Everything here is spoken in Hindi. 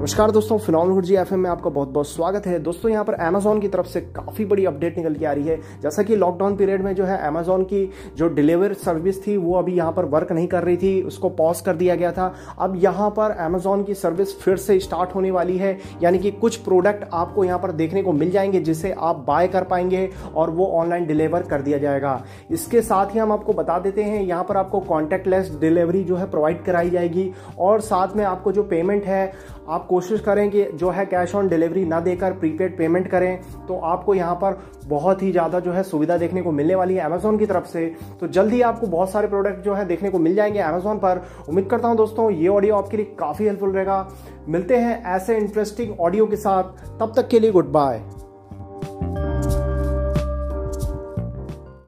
नमस्कार दोस्तों, फिनॉल जी एफ़ में आपका बहुत बहुत स्वागत है। दोस्तों, यहाँ पर अमेजोन की तरफ़ से काफ़ी बड़ी अपडेट निकल के आ रही है। जैसा कि लॉकडाउन पीरियड में जो है अमेजोन की जो डिलीवर सर्विस थी, वो अभी यहाँ पर वर्क नहीं कर रही थी, उसको पॉज कर दिया गया था। अब यहाँ पर अमेजोन की सर्विस फिर से स्टार्ट होने वाली है। यानी कि कुछ प्रोडक्ट आपको यहाँ पर देखने को मिल जाएँगे, जिसे आप बाय कर पाएँगे और वो ऑनलाइन डिलीवर कर दिया जाएगा। इसके साथ ही हम आपको बता देते हैं, यहाँ पर आपको कॉन्टैक्टलेस डिलीवरी जो है प्रोवाइड कराई जाएगी। और साथ में आपको जो पेमेंट है आप कोशिश करें कि जो है कैश ऑन डिलीवरी ना देकर प्रीपेड पेमेंट करें तो आपको यहाँ पर बहुत ही ज़्यादा जो है सुविधा देखने को मिलने वाली है अमेजोन की तरफ़ से। तो जल्दी आपको बहुत सारे प्रोडक्ट जो है देखने को मिल जाएँगे अमेजोन पर। उम्मीद करता हूँ दोस्तों, ये ऑडियो आपके लिए काफ़ी हेल्पफुल रहेगा। मिलते हैं ऐसे इंटरेस्टिंग ऑडियो के साथ। तब तक के लिए गुड बाय